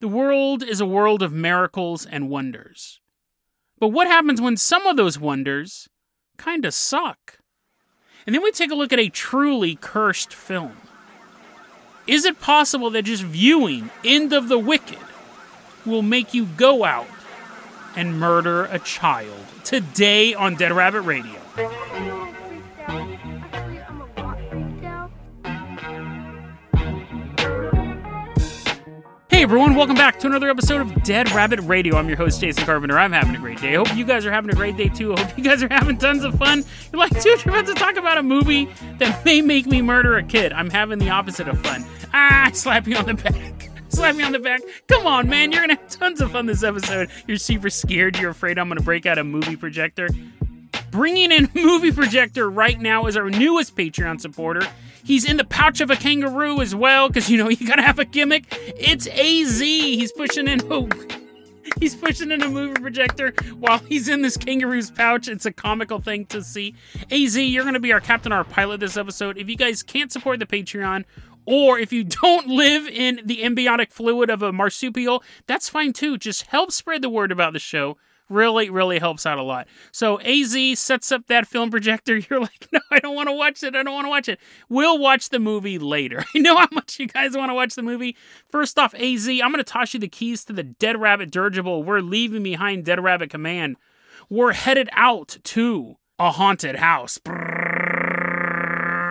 The world is a world of miracles and wonders. But what happens when some of those wonders kinda suck? And then we take a look at a truly cursed film. Is it possible that just viewing End of the Wicked will make you go out and murder a child? Today on Dead Rabbit Radio. Hey everyone, welcome back to another episode of Dead Rabbit Radio. I'm your host, Jason Carpenter. I'm having a great day. I hope you guys are having a great day too. I hope you guys are having tons of fun. You're like, dude, you're about to talk about a movie that may make me murder a kid. I'm having the opposite of fun. Ah, slap you on the back. Slap me on the back. Come on, man. You're gonna have tons of fun this episode. You're super scared. You're afraid I'm gonna break out a movie projector. Bringing in movie projector right now is our newest Patreon supporter. He's in the pouch of a kangaroo as well, because you know you gotta have a gimmick. It's AZ. He's pushing in. Oh, he's pushing in a movie projector while he's in this kangaroo's pouch. It's a comical thing to see. AZ, you're gonna be our captain, our pilot this episode. If you guys can't support the Patreon, or if you don't live in the amniotic fluid of a marsupial, that's fine too. Just help spread the word about the show really really helps out a lot. So az sets up that film projector. You're like no i don't want to watch it. I don't want to watch it. We'll watch the movie later. I know how much you guys want to watch the movie. First off az i'm going to toss you the keys to the dead rabbit dirigible. We're leaving behind dead rabbit command. We're headed out to a haunted house.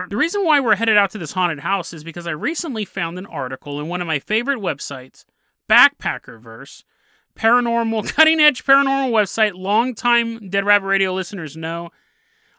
The reason why we're headed out to this haunted house is because i recently found an article in one of my favorite websites backpackerverse paranormal, cutting edge paranormal website. Longtime Dead Rabbit Radio listeners know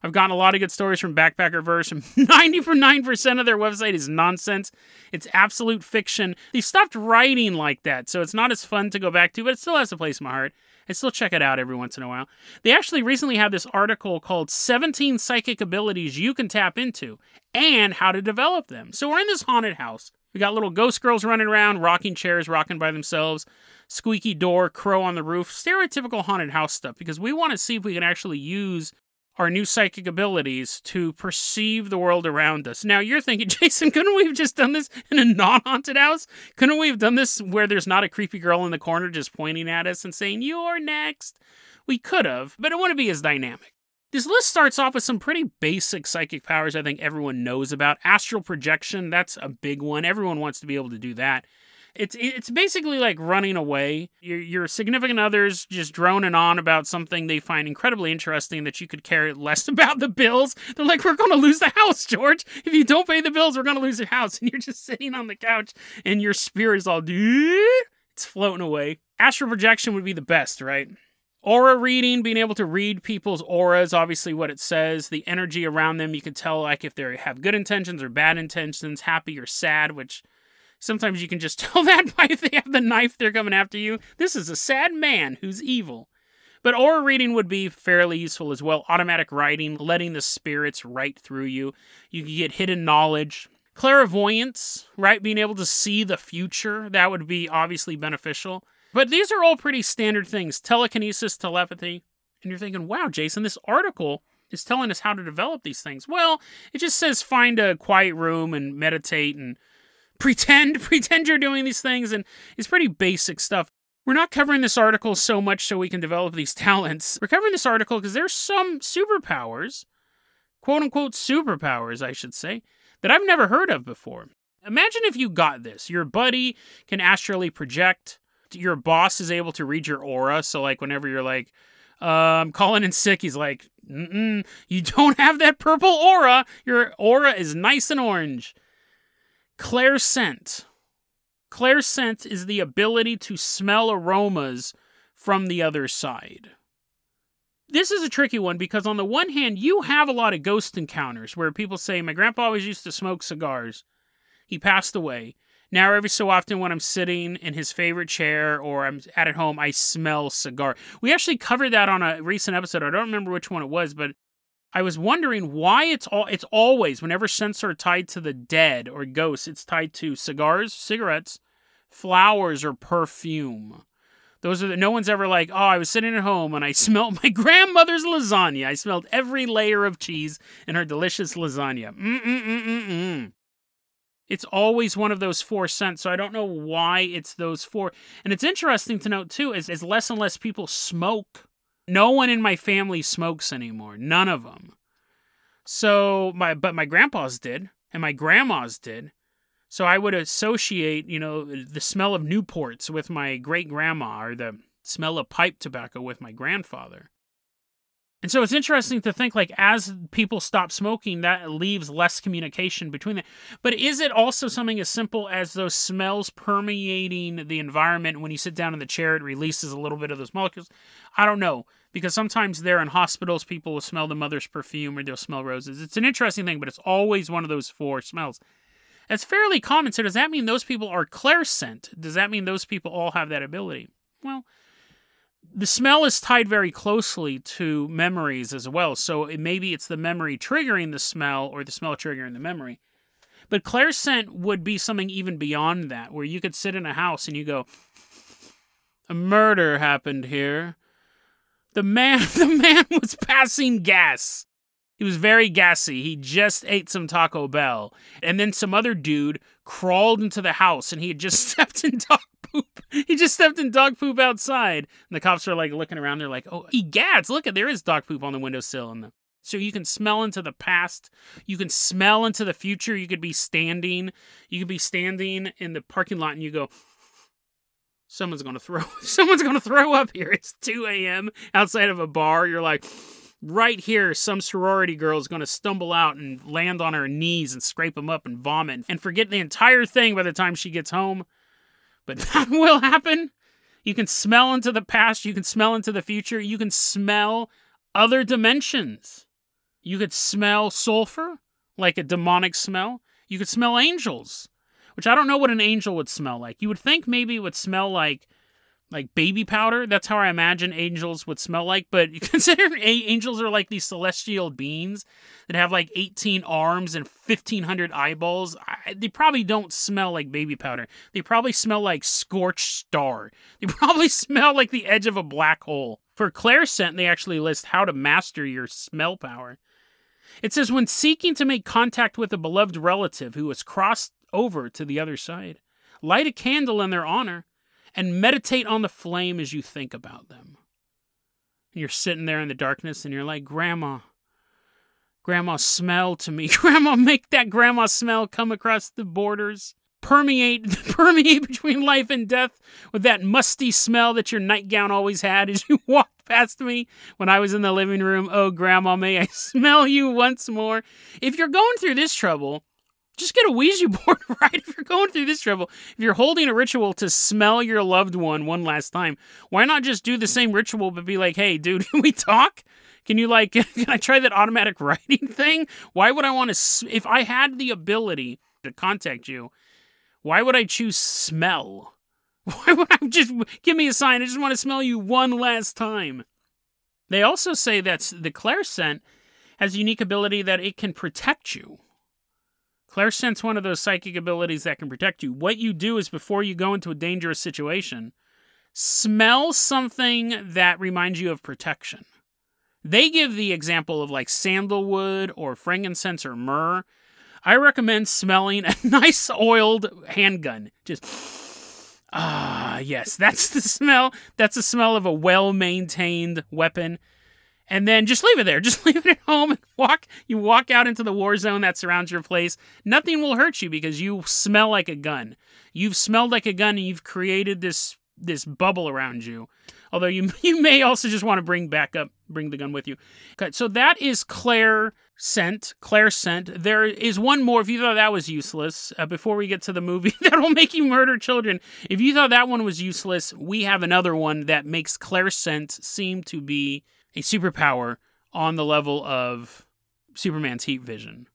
I've gotten a lot of good stories from Backpackerverse, and 99% of their website is nonsense. It's absolute fiction. They stopped writing like that, so it's not as fun to go back to, but it still has a place in my heart. I still check it out every once in a while. They actually recently had this article called 17 Psychic Abilities You Can Tap Into and How to Develop Them. So we're in this haunted house. We got little ghost girls running around, rocking chairs, rocking by themselves squeaky door, crow on the roof, stereotypical haunted house stuff, because we want to see if we can actually use our new psychic abilities to perceive the world around us. Now, you're thinking, Jason, couldn't we have just done this in a non haunted house? Couldn't we have done this where there's not a creepy girl in the corner just pointing at us and saying, You're next? We could have, but it wouldn't be as dynamic. This list starts off with some pretty basic psychic powers I think everyone knows about. Astral projection, that's a big one. Everyone wants to be able to do that. It's it's basically like running away. Your your significant others just droning on about something they find incredibly interesting that you could care less about the bills. They're like, "We're going to lose the house, George. If you don't pay the bills, we're going to lose your house." And you're just sitting on the couch, and your spirit is all, it's floating away. Astral projection would be the best, right? Aura reading, being able to read people's auras, obviously what it says, the energy around them, you can tell like if they have good intentions or bad intentions, happy or sad, which Sometimes you can just tell that by if they have the knife, they're coming after you. This is a sad man who's evil. But aura reading would be fairly useful as well. Automatic writing, letting the spirits write through you. You can get hidden knowledge. Clairvoyance, right? Being able to see the future, that would be obviously beneficial. But these are all pretty standard things. Telekinesis, telepathy. And you're thinking, wow, Jason, this article is telling us how to develop these things. Well, it just says find a quiet room and meditate and pretend pretend you're doing these things. And it's pretty basic stuff. We're not covering this article so much so we can develop these talents. We're covering this article because there's some superpowers quote unquote superpowers i should say that i've never heard of before. Imagine if you got this. Your buddy can astrally project your boss is able to read your aura so like whenever you're like uh, i'm calling in sick he's like Mm-mm, you don't have that purple aura your aura is nice and orange Clairscent. Clairscent is the ability to smell aromas from the other side. This is a tricky one because, on the one hand, you have a lot of ghost encounters where people say, My grandpa always used to smoke cigars. He passed away. Now, every so often, when I'm sitting in his favorite chair or I'm at home, I smell cigar. We actually covered that on a recent episode. I don't remember which one it was, but I was wondering why it's all it's always whenever scents are tied to the dead or ghosts, it's tied to cigars, cigarettes, flowers, or perfume. Those are the, no one's ever like, oh, I was sitting at home and I smelled my grandmother's lasagna. I smelled every layer of cheese in her delicious lasagna. Mm-mm-mm-mm-mm. It's always one of those four scents, so I don't know why it's those four. And it's interesting to note too, is as less and less people smoke. No one in my family smokes anymore. None of them. So my but my grandpas did, and my grandmas did. So I would associate, you know, the smell of Newports with my great grandma, or the smell of pipe tobacco with my grandfather. And so it's interesting to think like as people stop smoking, that leaves less communication between them. But is it also something as simple as those smells permeating the environment? When you sit down in the chair, it releases a little bit of those molecules. I don't know because sometimes they're in hospitals, people will smell the mother's perfume or they'll smell roses. It's an interesting thing, but it's always one of those four smells. It's fairly common. So does that mean those people are clairscent? Does that mean those people all have that ability? Well, the smell is tied very closely to memories as well. So it, maybe it's the memory triggering the smell or the smell triggering the memory. But clairscent would be something even beyond that, where you could sit in a house and you go, "A murder happened here." The man, the man was passing gas. He was very gassy. He just ate some Taco Bell. And then some other dude crawled into the house and he had just stepped in dog poop. He just stepped in dog poop outside. And the cops are like looking around. They're like, oh, egads, look at there is dog poop on the windowsill. And the... So you can smell into the past. You can smell into the future. You could be standing. You could be standing in the parking lot and you go, someone's going to throw, someone's going to throw up here. It's 2 a.m. outside of a bar. You're like, right here, some sorority girl is going to stumble out and land on her knees and scrape them up and vomit and forget the entire thing by the time she gets home. But that will happen. You can smell into the past, you can smell into the future, you can smell other dimensions. You could smell sulfur, like a demonic smell. You could smell angels, which I don't know what an angel would smell like. You would think maybe it would smell like like baby powder. That's how I imagine angels would smell like. But consider angels are like these celestial beings that have like 18 arms and 1500 eyeballs. I, they probably don't smell like baby powder. They probably smell like scorched star. They probably smell like the edge of a black hole. For clairscent, they actually list how to master your smell power. It says when seeking to make contact with a beloved relative who has crossed over to the other side, light a candle in their honor and meditate on the flame as you think about them. And you're sitting there in the darkness and you're like, Grandma, Grandma, smell to me. Grandma, make that grandma smell come across the borders. Permeate, permeate between life and death with that musty smell that your nightgown always had as you walked past me when I was in the living room. Oh, Grandma, may I smell you once more? If you're going through this trouble, just get a Ouija board, right? If you're going through this trouble, if you're holding a ritual to smell your loved one one last time, why not just do the same ritual but be like, hey, dude, can we talk? Can you like, can I try that automatic writing thing? Why would I want to, if I had the ability to contact you, why would I choose smell? Why would I just give me a sign? I just want to smell you one last time. They also say that the Claire clairscent has unique ability that it can protect you. Clairscent's one of those psychic abilities that can protect you. What you do is before you go into a dangerous situation, smell something that reminds you of protection. They give the example of like sandalwood or frankincense or myrrh. I recommend smelling a nice oiled handgun. Just ah, yes, that's the smell. That's the smell of a well-maintained weapon and then just leave it there. Just leave it at home and walk. You walk out into the war zone that surrounds your place. Nothing will hurt you because you smell like a gun. You've smelled like a gun and you've created this this bubble around you. Although you you may also just want to bring back up, bring the gun with you. Okay, so that is Claire scent. clairscent. There is one more. If you thought that was useless, uh, before we get to the movie that will make you murder children, if you thought that one was useless, we have another one that makes clairscent seem to be a superpower on the level of Superman's heat vision.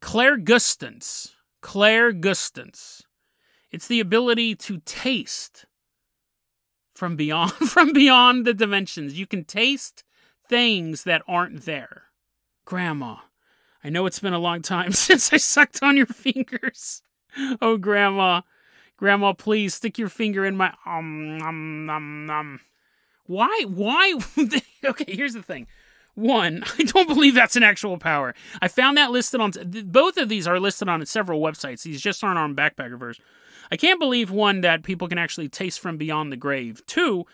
Clairgustance. Claire Gustance. It's the ability to taste from beyond from beyond the dimensions. You can taste things that aren't there. Grandma, I know it's been a long time since I sucked on your fingers. Oh, Grandma, Grandma, please stick your finger in my um um um um. Why? Why? okay, here's the thing. One, I don't believe that's an actual power. I found that listed on both of these are listed on several websites. These just aren't on Backpackerverse. I can't believe one that people can actually taste from beyond the grave. Two,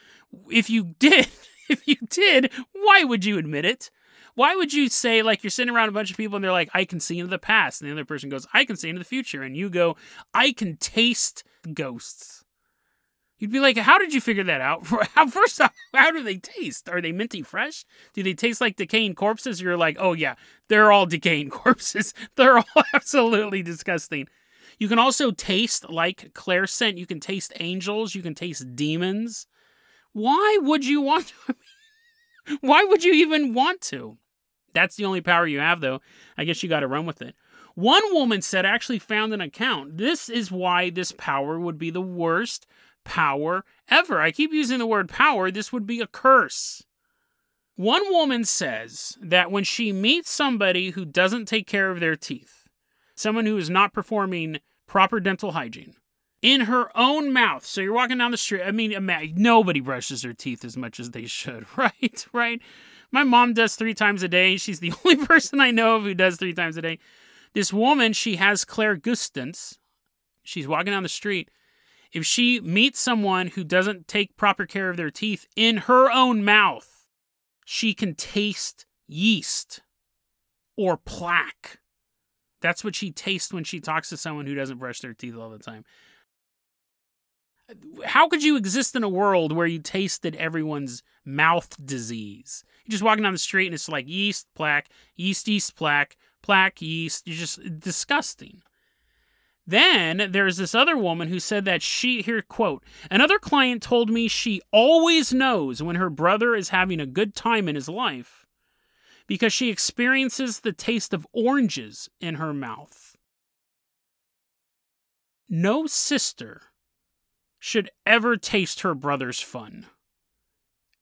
if you did, if you did, why would you admit it? Why would you say like you're sitting around a bunch of people and they're like, I can see into the past, and the other person goes, I can see into the future, and you go, I can taste ghosts. You'd be like, how did you figure that out? First off, how do they taste? Are they minty fresh? Do they taste like decaying corpses? You're like, oh yeah, they're all decaying corpses. They're all absolutely disgusting. You can also taste like clairscent. You can taste angels. You can taste demons. Why would you want to? Why would you even want to? That's the only power you have, though. I guess you got to run with it. One woman said, actually found an account. This is why this power would be the worst power ever. I keep using the word power. This would be a curse. One woman says that when she meets somebody who doesn't take care of their teeth, someone who is not performing proper dental hygiene, in her own mouth. So you're walking down the street. I mean, nobody brushes their teeth as much as they should, right? Right? My mom does three times a day. She's the only person I know of who does three times a day. This woman, she has Claire clairgustance. She's walking down the street if she meets someone who doesn't take proper care of their teeth in her own mouth, she can taste yeast or plaque. That's what she tastes when she talks to someone who doesn't brush their teeth all the time. How could you exist in a world where you tasted everyone's mouth disease? You're just walking down the street and it's like yeast, plaque, yeast, yeast, plaque, plaque, yeast. You're just disgusting. Then there's this other woman who said that she, here, quote, another client told me she always knows when her brother is having a good time in his life because she experiences the taste of oranges in her mouth. No sister should ever taste her brother's fun.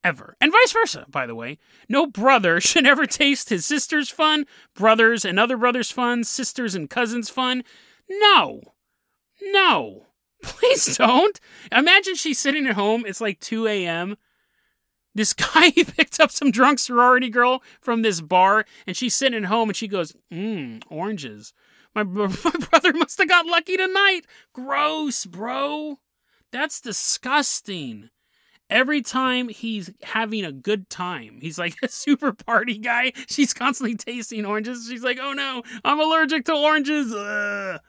Ever. And vice versa, by the way. No brother should ever taste his sister's fun, brothers and other brothers' fun, sisters and cousins' fun no. No. Please don't. Imagine she's sitting at home. It's like 2 a.m. This guy he picked up some drunk sorority girl from this bar, and she's sitting at home and she goes, Mmm, oranges. My, my brother must have got lucky tonight. Gross, bro. That's disgusting. Every time he's having a good time, he's like a super party guy. She's constantly tasting oranges. She's like, oh no, I'm allergic to oranges. Ugh.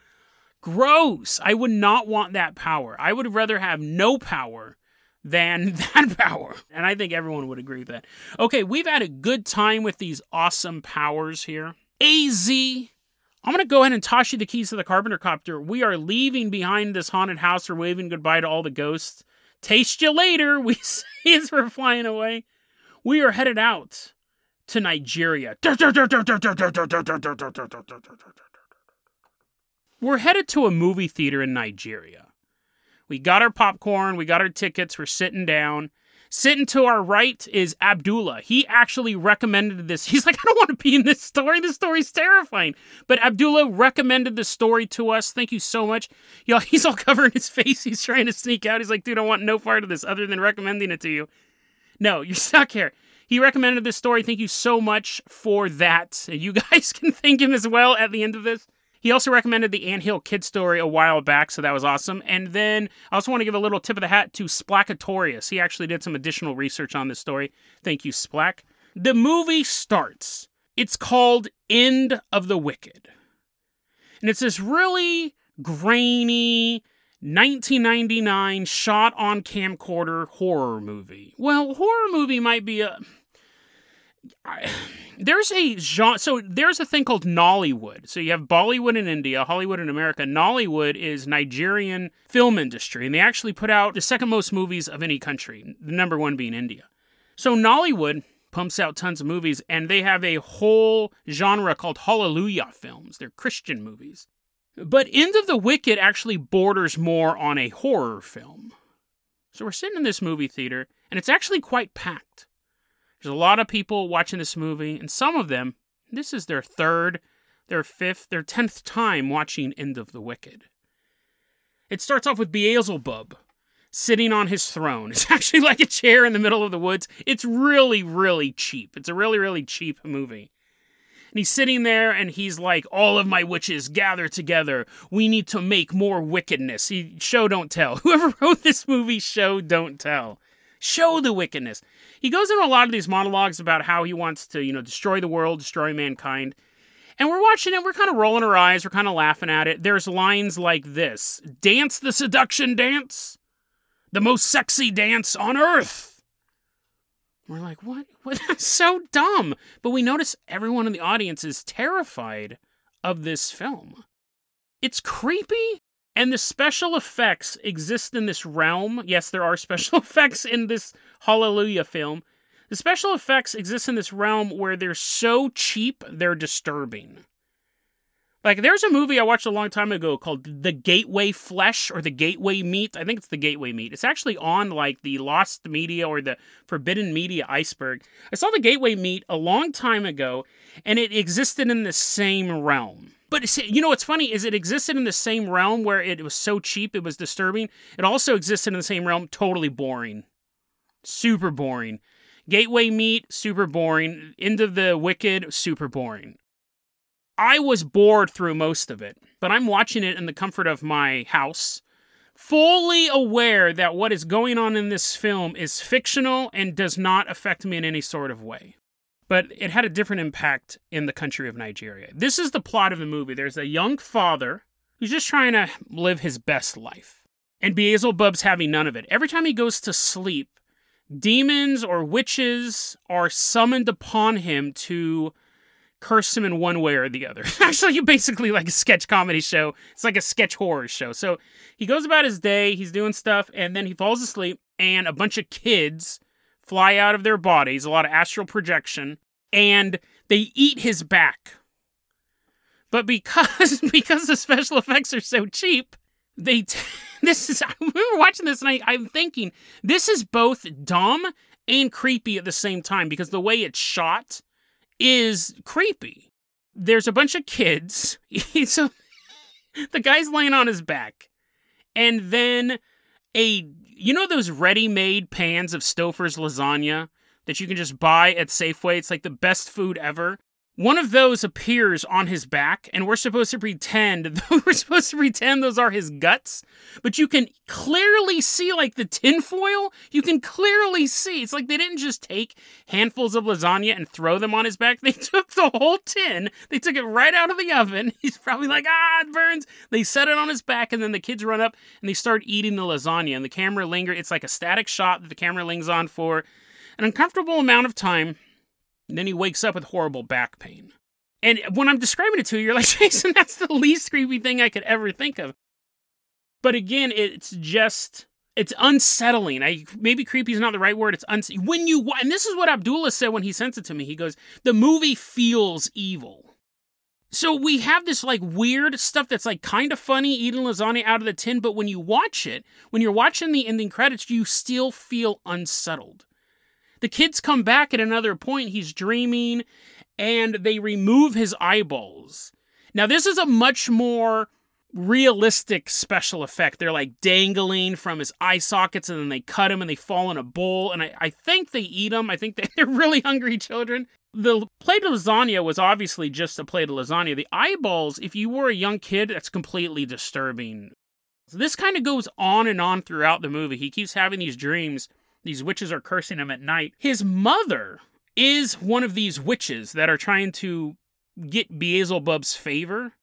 Gross. I would not want that power. I would rather have no power than that power. And I think everyone would agree with that. Okay, we've had a good time with these awesome powers here. AZ. I'm going to go ahead and toss you the keys to the Carpenter Copter. We are leaving behind this haunted house. We're waving goodbye to all the ghosts. Taste you later, we say as we're flying away. We are headed out to Nigeria. We're headed to a movie theater in Nigeria. We got our popcorn, we got our tickets, we're sitting down. Sitting to our right is Abdullah. He actually recommended this. He's like, I don't want to be in this story. This story's terrifying. But Abdullah recommended the story to us. Thank you so much. Y'all, he's all covering his face. He's trying to sneak out. He's like, dude, I want no part of this other than recommending it to you. No, you're stuck here. He recommended this story. Thank you so much for that. You guys can thank him as well at the end of this. He also recommended the Anthill Kid story a while back, so that was awesome. And then I also want to give a little tip of the hat to Splackatorius. He actually did some additional research on this story. Thank you, Splack. The movie starts. It's called End of the Wicked. And it's this really grainy, 1999 shot on camcorder horror movie. Well, horror movie might be a I, there's a genre. So there's a thing called Nollywood. So you have Bollywood in India, Hollywood in America. Nollywood is Nigerian film industry, and they actually put out the second most movies of any country. The number one being India. So Nollywood pumps out tons of movies, and they have a whole genre called Hallelujah films. They're Christian movies. But End of the Wicked actually borders more on a horror film. So we're sitting in this movie theater, and it's actually quite packed. There's a lot of people watching this movie, and some of them, this is their third, their fifth, their tenth time watching End of the Wicked. It starts off with Beelzebub sitting on his throne. It's actually like a chair in the middle of the woods. It's really, really cheap. It's a really, really cheap movie. And he's sitting there and he's like, All of my witches gather together. We need to make more wickedness. He, show don't tell. Whoever wrote this movie, show don't tell. Show the wickedness. He goes into a lot of these monologues about how he wants to, you know, destroy the world, destroy mankind. And we're watching it, we're kind of rolling our eyes, we're kind of laughing at it. There's lines like this Dance the seduction dance, the most sexy dance on earth. We're like, what? What? That's so dumb. But we notice everyone in the audience is terrified of this film. It's creepy, and the special effects exist in this realm. Yes, there are special effects in this Hallelujah film. The special effects exist in this realm where they're so cheap, they're disturbing. Like, there's a movie I watched a long time ago called The Gateway Flesh or The Gateway Meat. I think it's The Gateway Meat. It's actually on, like, the Lost Media or the Forbidden Media iceberg. I saw The Gateway Meat a long time ago, and it existed in the same realm. But you know what's funny is it existed in the same realm where it was so cheap it was disturbing. It also existed in the same realm, totally boring. Super boring. Gateway Meat, super boring. Into the Wicked, super boring. I was bored through most of it, but I'm watching it in the comfort of my house, fully aware that what is going on in this film is fictional and does not affect me in any sort of way. But it had a different impact in the country of Nigeria. This is the plot of the movie. There's a young father who's just trying to live his best life. And Beelzebub's having none of it. Every time he goes to sleep, demons or witches are summoned upon him to curse him in one way or the other. Actually, you basically like a sketch comedy show. It's like a sketch horror show. So he goes about his day, he's doing stuff, and then he falls asleep, and a bunch of kids fly out of their bodies, a lot of astral projection, and they eat his back. But because because the special effects are so cheap, they t- this is I remember watching this and I, I'm thinking this is both dumb and creepy at the same time because the way it's shot is creepy. There's a bunch of kids. so the guy's laying on his back. And then a you know those ready-made pans of Stouffer's lasagna that you can just buy at Safeway? It's like the best food ever. One of those appears on his back, and we're supposed to pretend we're supposed to pretend those are his guts, but you can clearly see like the tinfoil. You can clearly see. It's like they didn't just take handfuls of lasagna and throw them on his back. They took the whole tin, they took it right out of the oven. He's probably like, ah, it burns. They set it on his back, and then the kids run up and they start eating the lasagna, and the camera linger. It's like a static shot that the camera lingers on for an uncomfortable amount of time and then he wakes up with horrible back pain. And when I'm describing it to you, you're like, Jason, that's the least creepy thing I could ever think of. But again, it's just it's unsettling. I maybe creepy is not the right word. It's uns- when you and this is what Abdullah said when he sent it to me. He goes, "The movie feels evil." So we have this like weird stuff that's like kind of funny eating lasagna out of the tin, but when you watch it, when you're watching the ending credits, you still feel unsettled. The kids come back at another point. He's dreaming, and they remove his eyeballs. Now, this is a much more realistic special effect. They're like dangling from his eye sockets, and then they cut him and they fall in a bowl. And I, I think they eat them. I think they're really hungry children. The plate of lasagna was obviously just a plate of lasagna. The eyeballs, if you were a young kid, that's completely disturbing. So this kind of goes on and on throughout the movie. He keeps having these dreams these witches are cursing him at night. His mother is one of these witches that are trying to get Beelzebub's favor.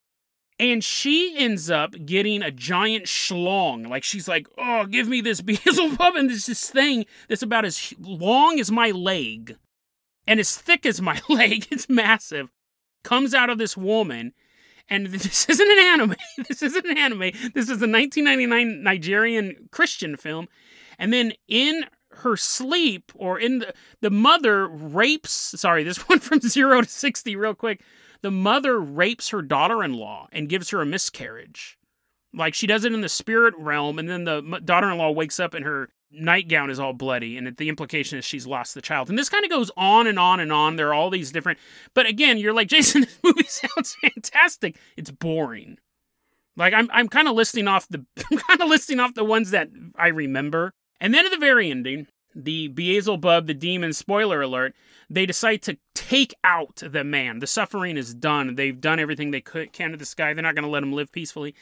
And she ends up getting a giant schlong. Like she's like, oh, give me this Beelzebub. And there's this thing that's about as long as my leg and as thick as my leg. It's massive. Comes out of this woman. And this isn't an anime. This isn't an anime. This is a 1999 Nigerian Christian film. And then in her sleep or in the the mother rapes sorry this one from 0 to 60 real quick. The mother rapes her daughter-in-law and gives her a miscarriage. Like she does it in the spirit realm and then the daughter-in-law wakes up and her nightgown is all bloody and the implication is she's lost the child. And this kind of goes on and on and on. There are all these different but again you're like jason this movie sounds fantastic. It's boring. Like I'm I'm kind of listing off the I'm kind of listing off the ones that I remember. And then at the very ending, the Beelzebub, the demon, spoiler alert, they decide to take out the man. The suffering is done. They've done everything they could, can to this guy. They're not going to let him live peacefully.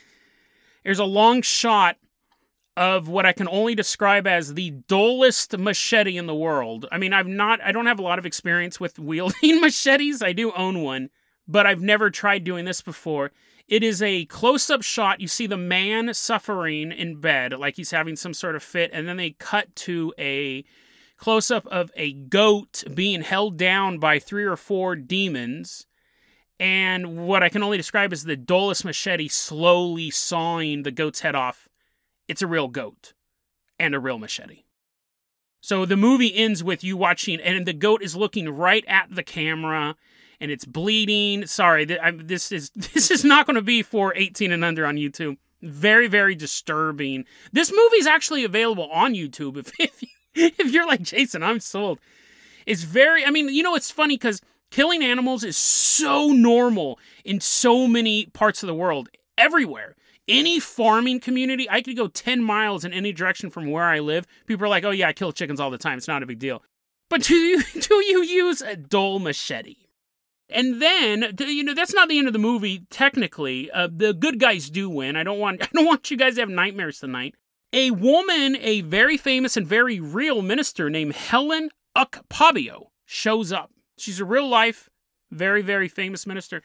There's a long shot of what I can only describe as the dullest machete in the world. I mean, I've not, I don't have a lot of experience with wielding machetes. I do own one, but I've never tried doing this before. It is a close up shot. You see the man suffering in bed, like he's having some sort of fit, and then they cut to a close up of a goat being held down by three or four demons. And what I can only describe as the dullest machete slowly sawing the goat's head off. It's a real goat and a real machete. So the movie ends with you watching, and the goat is looking right at the camera and it's bleeding. Sorry, this is this is not going to be for 18 and under on YouTube. Very very disturbing. This movie is actually available on YouTube if if, you, if you're like Jason, I'm sold. It's very I mean, you know it's funny cuz killing animals is so normal in so many parts of the world, everywhere. Any farming community, I could go 10 miles in any direction from where I live. People are like, "Oh yeah, I kill chickens all the time. It's not a big deal." But do you do you use a dull machete? And then, you know, that's not the end of the movie. Technically, uh, the good guys do win. I don't want, I don't want you guys to have nightmares tonight. A woman, a very famous and very real minister named Helen Ukpabio, shows up. She's a real life, very very famous minister.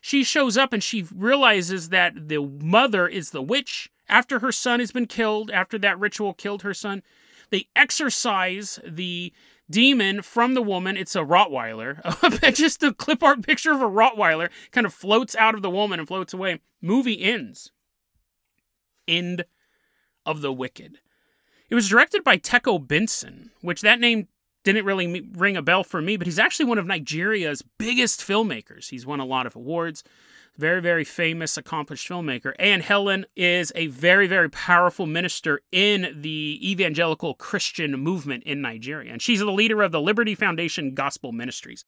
She shows up and she realizes that the mother is the witch. After her son has been killed, after that ritual killed her son, they exorcise the demon from the woman. It's a Rottweiler. Just a clip art picture of a Rottweiler kind of floats out of the woman and floats away. Movie ends. End of the Wicked. It was directed by Teco Benson, which that name didn't really ring a bell for me, but he's actually one of Nigeria's biggest filmmakers. He's won a lot of awards very, very famous, accomplished filmmaker. And Helen is a very, very powerful minister in the evangelical Christian movement in Nigeria. And she's the leader of the Liberty Foundation Gospel Ministries.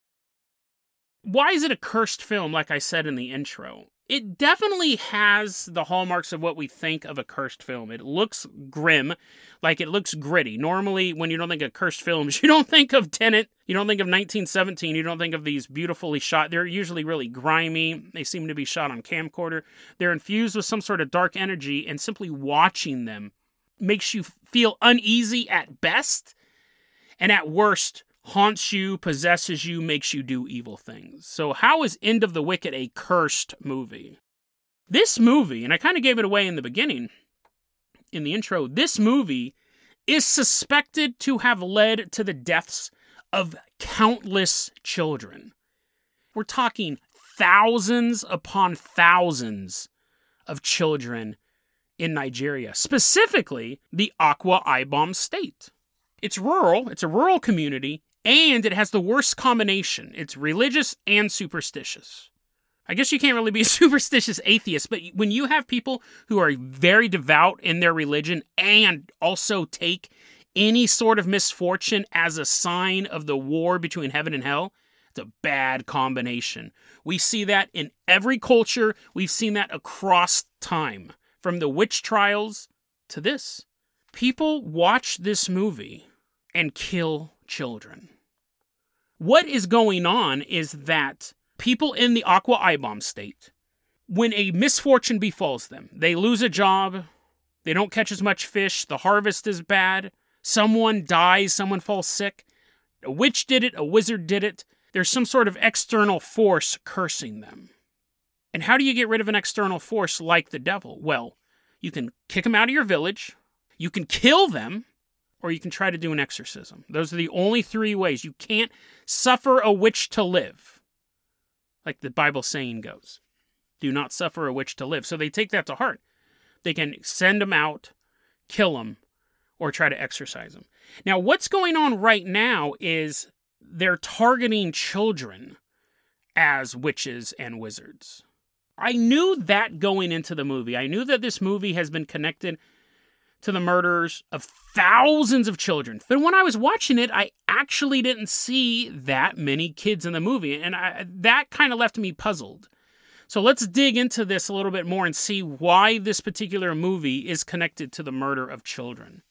Why is it a cursed film, like I said in the intro? It definitely has the hallmarks of what we think of a cursed film. It looks grim, like it looks gritty. Normally, when you don't think of cursed films, you don't think of Tenet, you don't think of 1917, you don't think of these beautifully shot. They're usually really grimy. They seem to be shot on camcorder. They're infused with some sort of dark energy, and simply watching them makes you feel uneasy at best, and at worst, haunts you, possesses you, makes you do evil things. So, how is End of the Wicked a cursed movie? This movie, and I kind of gave it away in the beginning, in the intro, this movie is suspected to have led to the deaths of countless children. We're talking thousands upon thousands of children in Nigeria, specifically the Akwa Ibom state. It's rural, it's a rural community, and it has the worst combination it's religious and superstitious. I guess you can't really be a superstitious atheist, but when you have people who are very devout in their religion and also take any sort of misfortune as a sign of the war between heaven and hell, it's a bad combination. We see that in every culture, we've seen that across time, from the witch trials to this. People watch this movie and kill children. What is going on is that people in the Akwa Ibom state, when a misfortune befalls them, they lose a job, they don't catch as much fish, the harvest is bad, someone dies, someone falls sick, a witch did it, a wizard did it, there's some sort of external force cursing them. And how do you get rid of an external force like the devil? Well, you can kick them out of your village, you can kill them, or you can try to do an exorcism. Those are the only three ways. You can't suffer a witch to live, like the Bible saying goes. Do not suffer a witch to live. So they take that to heart. They can send them out, kill them, or try to exorcise them. Now, what's going on right now is they're targeting children as witches and wizards. I knew that going into the movie. I knew that this movie has been connected to the murders of thousands of children. But when I was watching it, I actually didn't see that many kids in the movie, and I, that kind of left me puzzled. So let's dig into this a little bit more and see why this particular movie is connected to the murder of children.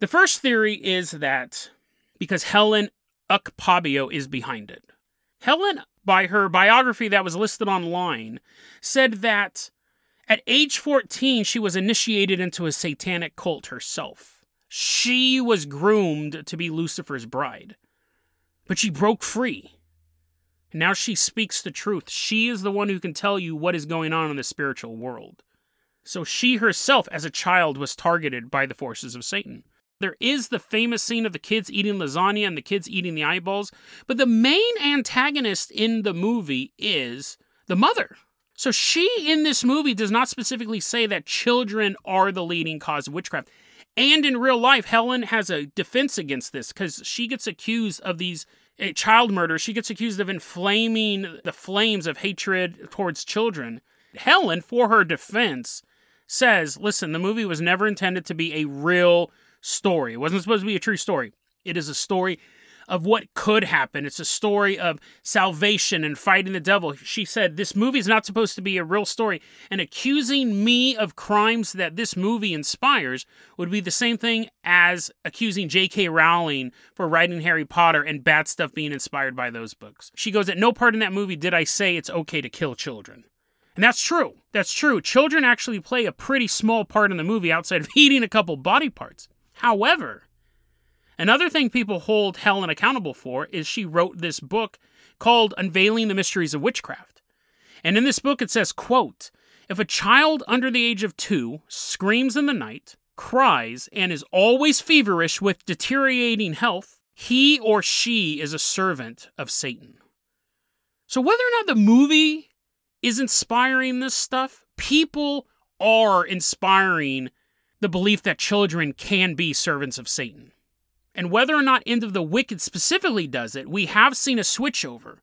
The first theory is that because Helen Ukpabio is behind it. Helen, by her biography that was listed online, said that at age 14 she was initiated into a satanic cult herself. She was groomed to be Lucifer's bride. But she broke free. And now she speaks the truth. She is the one who can tell you what is going on in the spiritual world. So she herself, as a child, was targeted by the forces of Satan. There is the famous scene of the kids eating lasagna and the kids eating the eyeballs, but the main antagonist in the movie is the mother. So she in this movie does not specifically say that children are the leading cause of witchcraft. And in real life, Helen has a defense against this because she gets accused of these uh, child murders. She gets accused of inflaming the flames of hatred towards children. Helen, for her defense, says, listen, the movie was never intended to be a real story. It wasn't supposed to be a true story. It is a story of what could happen. It's a story of salvation and fighting the devil. She said, This movie is not supposed to be a real story. And accusing me of crimes that this movie inspires would be the same thing as accusing J.K. Rowling for writing Harry Potter and bad stuff being inspired by those books. She goes, At no part in that movie did I say it's okay to kill children. And that's true. That's true. Children actually play a pretty small part in the movie outside of eating a couple body parts. However, Another thing people hold Helen accountable for is she wrote this book called Unveiling the Mysteries of Witchcraft. And in this book it says, quote, if a child under the age of 2 screams in the night, cries, and is always feverish with deteriorating health, he or she is a servant of Satan. So whether or not the movie is inspiring this stuff, people are inspiring the belief that children can be servants of Satan. And whether or not End of the Wicked specifically does it, we have seen a switchover.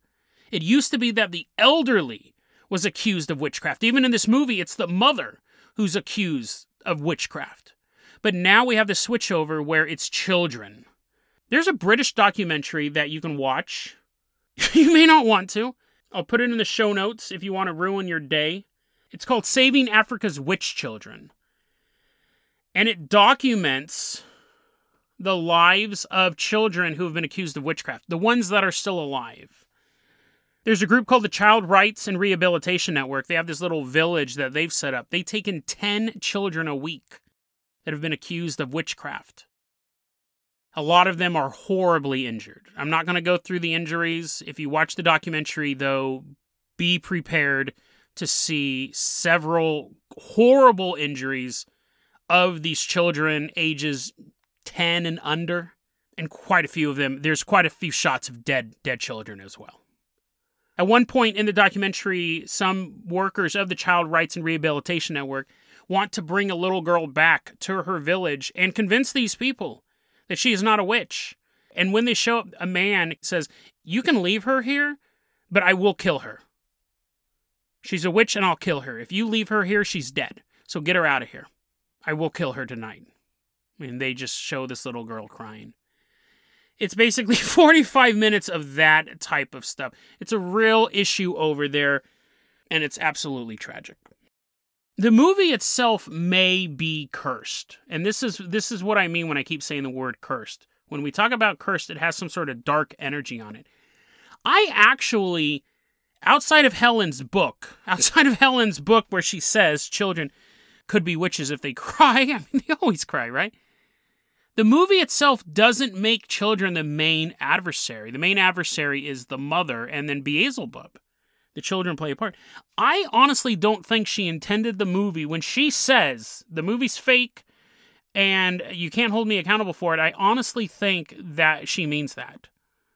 It used to be that the elderly was accused of witchcraft. Even in this movie, it's the mother who's accused of witchcraft. But now we have the switchover where it's children. There's a British documentary that you can watch. you may not want to. I'll put it in the show notes if you want to ruin your day. It's called Saving Africa's Witch Children. And it documents the lives of children who have been accused of witchcraft, the ones that are still alive. There's a group called the Child Rights and Rehabilitation Network. They have this little village that they've set up. They take in 10 children a week that have been accused of witchcraft. A lot of them are horribly injured. I'm not going to go through the injuries. If you watch the documentary, though, be prepared to see several horrible injuries of these children, ages 10 and under, and quite a few of them. There's quite a few shots of dead dead children as well. At one point in the documentary, some workers of the Child Rights and Rehabilitation Network want to bring a little girl back to her village and convince these people that she is not a witch. And when they show up, a man says, You can leave her here, but I will kill her. She's a witch and I'll kill her. If you leave her here, she's dead. So get her out of here. I will kill her tonight. And they just show this little girl crying. It's basically 45 minutes of that type of stuff. It's a real issue over there, and it's absolutely tragic. The movie itself may be cursed. And this is this is what I mean when I keep saying the word cursed. When we talk about cursed, it has some sort of dark energy on it. I actually outside of Helen's book, outside of Helen's book where she says children could be witches if they cry. I mean, they always cry, right? The movie itself doesn't make children the main adversary. The main adversary is the mother and then Beelzebub. The children play a part. I honestly don't think she intended the movie when she says the movie's fake and you can't hold me accountable for it. I honestly think that she means that.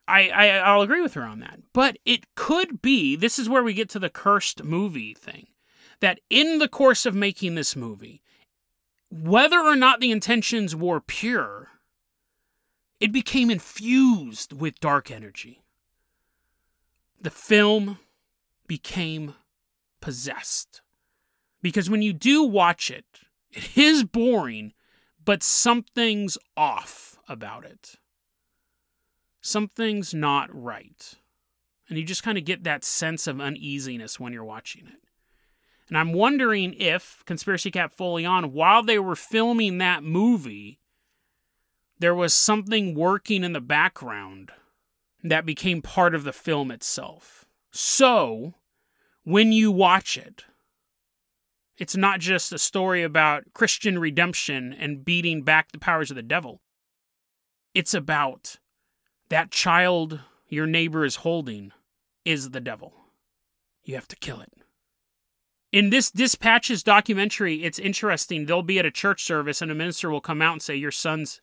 I, I I'll agree with her on that. But it could be this is where we get to the cursed movie thing. That in the course of making this movie, whether or not the intentions were pure, it became infused with dark energy. The film became possessed. Because when you do watch it, it is boring, but something's off about it. Something's not right. And you just kind of get that sense of uneasiness when you're watching it. And I'm wondering if Conspiracy Cat Fully On, while they were filming that movie, there was something working in the background that became part of the film itself. So, when you watch it, it's not just a story about Christian redemption and beating back the powers of the devil. It's about that child your neighbor is holding is the devil. You have to kill it. In this Dispatches documentary, it's interesting. They'll be at a church service and a minister will come out and say, Your son's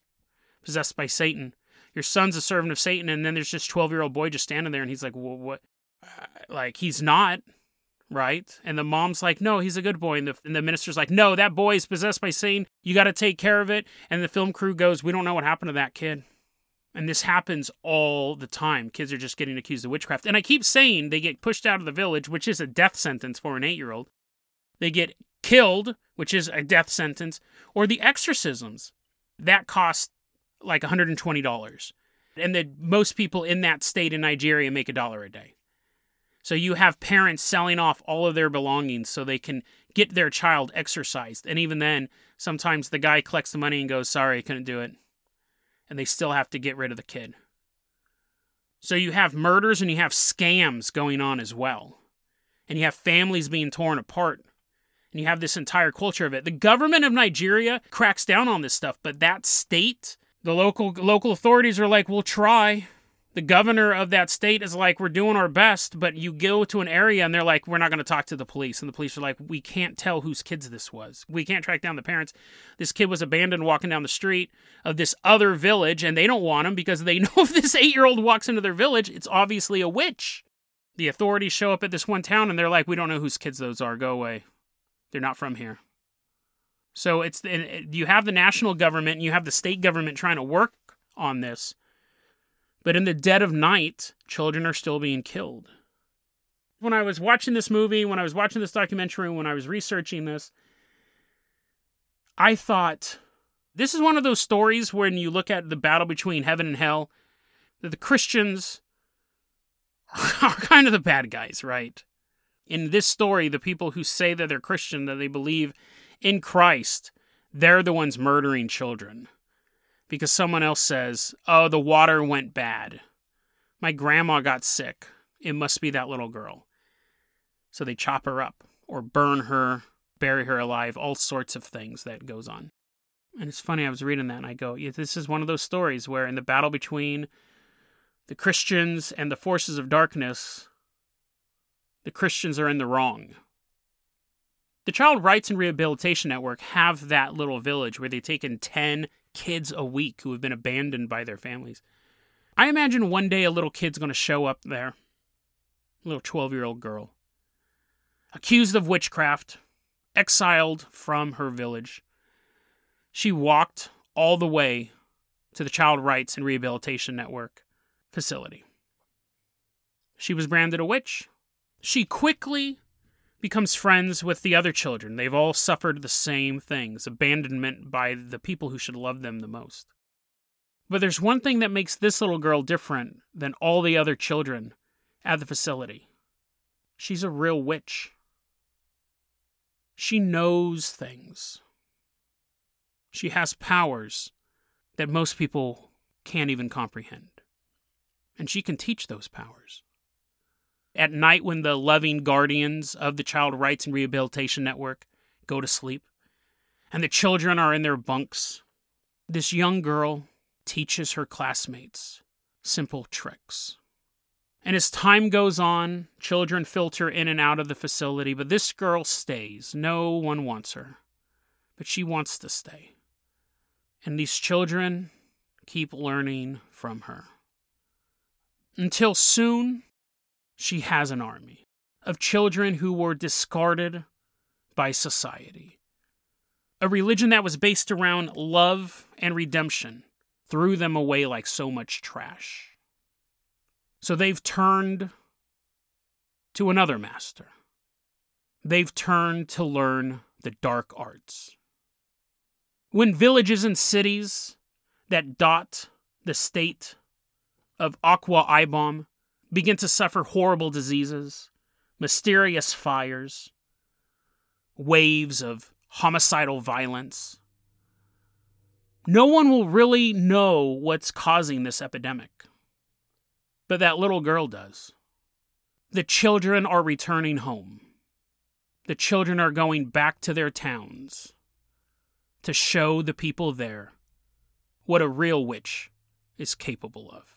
possessed by Satan. Your son's a servant of Satan. And then there's this 12 year old boy just standing there and he's like, well, What? Uh, like, he's not right? And the mom's like, no, he's a good boy. And the, and the minister's like, no, that boy is possessed by Satan. You got to take care of it. And the film crew goes, we don't know what happened to that kid. And this happens all the time. Kids are just getting accused of witchcraft. And I keep saying they get pushed out of the village, which is a death sentence for an eight year old. They get killed, which is a death sentence, or the exorcisms. That cost like $120. And that most people in that state in Nigeria make a dollar a day. So you have parents selling off all of their belongings so they can get their child exorcised. And even then, sometimes the guy collects the money and goes, Sorry, I couldn't do it. And they still have to get rid of the kid. So you have murders and you have scams going on as well. And you have families being torn apart. And you have this entire culture of it. The government of Nigeria cracks down on this stuff, but that state, the local local authorities are like, "We'll try." the governor of that state is like, we're doing our best, but you go to an area and they're like, we're not going to talk to the police. And the police are like, we can't tell whose kids this was. We can't track down the parents. This kid was abandoned walking down the street of this other village, and they don't want him because they know if this eight year old walks into their village, it's obviously a witch. The authorities show up at this one town and they're like, we don't know whose kids those are. Go away. They're not from here. So it's you have the national government and you have the state government trying to work on this but in the dead of night, children are still being killed. When I was watching this movie, when I was watching this documentary, when I was researching this, I thought this is one of those stories when you look at the battle between heaven and hell, that the Christians are kind of the bad guys, right? In this story, the people who say that they're Christian, that they believe in Christ, they're the ones murdering children because someone else says, Oh, the water went bad. My grandma got sick. It must be that little girl. So they chop her up or burn her, bury her alive, all sorts of things that goes on. And it's funny, I was reading that and I go, yeah, this is one of those stories where in the battle between the Christians and the forces of darkness, the Christians are in the wrong. The Child Rights and Rehabilitation Network have that little village where they take in 10 kids a week who have been abandoned by their families. I imagine one day a little kid's going to show up there, a little 12 year old girl, accused of witchcraft, exiled from her village. She walked all the way to the Child Rights and Rehabilitation Network facility. She was branded a witch. She quickly becomes friends with the other children. They've all suffered the same things abandonment by the people who should love them the most. But there's one thing that makes this little girl different than all the other children at the facility she's a real witch. She knows things. She has powers that most people can't even comprehend. And she can teach those powers at night when the loving guardians of the Child Rights and Rehabilitation Network go to sleep and the children are in their bunks, this young girl teaches her classmates simple tricks. And as time goes on, children filter in and out of the facility, but this girl stays. No one wants her, but she wants to stay. And these children keep learning from her. Until soon, she has an army of children who were discarded by society. A religion that was based around love and redemption threw them away like so much trash. So they've turned to another master. They've turned to learn the dark arts. When villages and cities that dot the state of Akwa Ibom begin to suffer horrible diseases, mysterious fires, waves of homicidal violence. No one will really know what's causing this epidemic. But that little girl does. The children are returning home. The children are going back to their towns to show the people there what a real witch is capable of.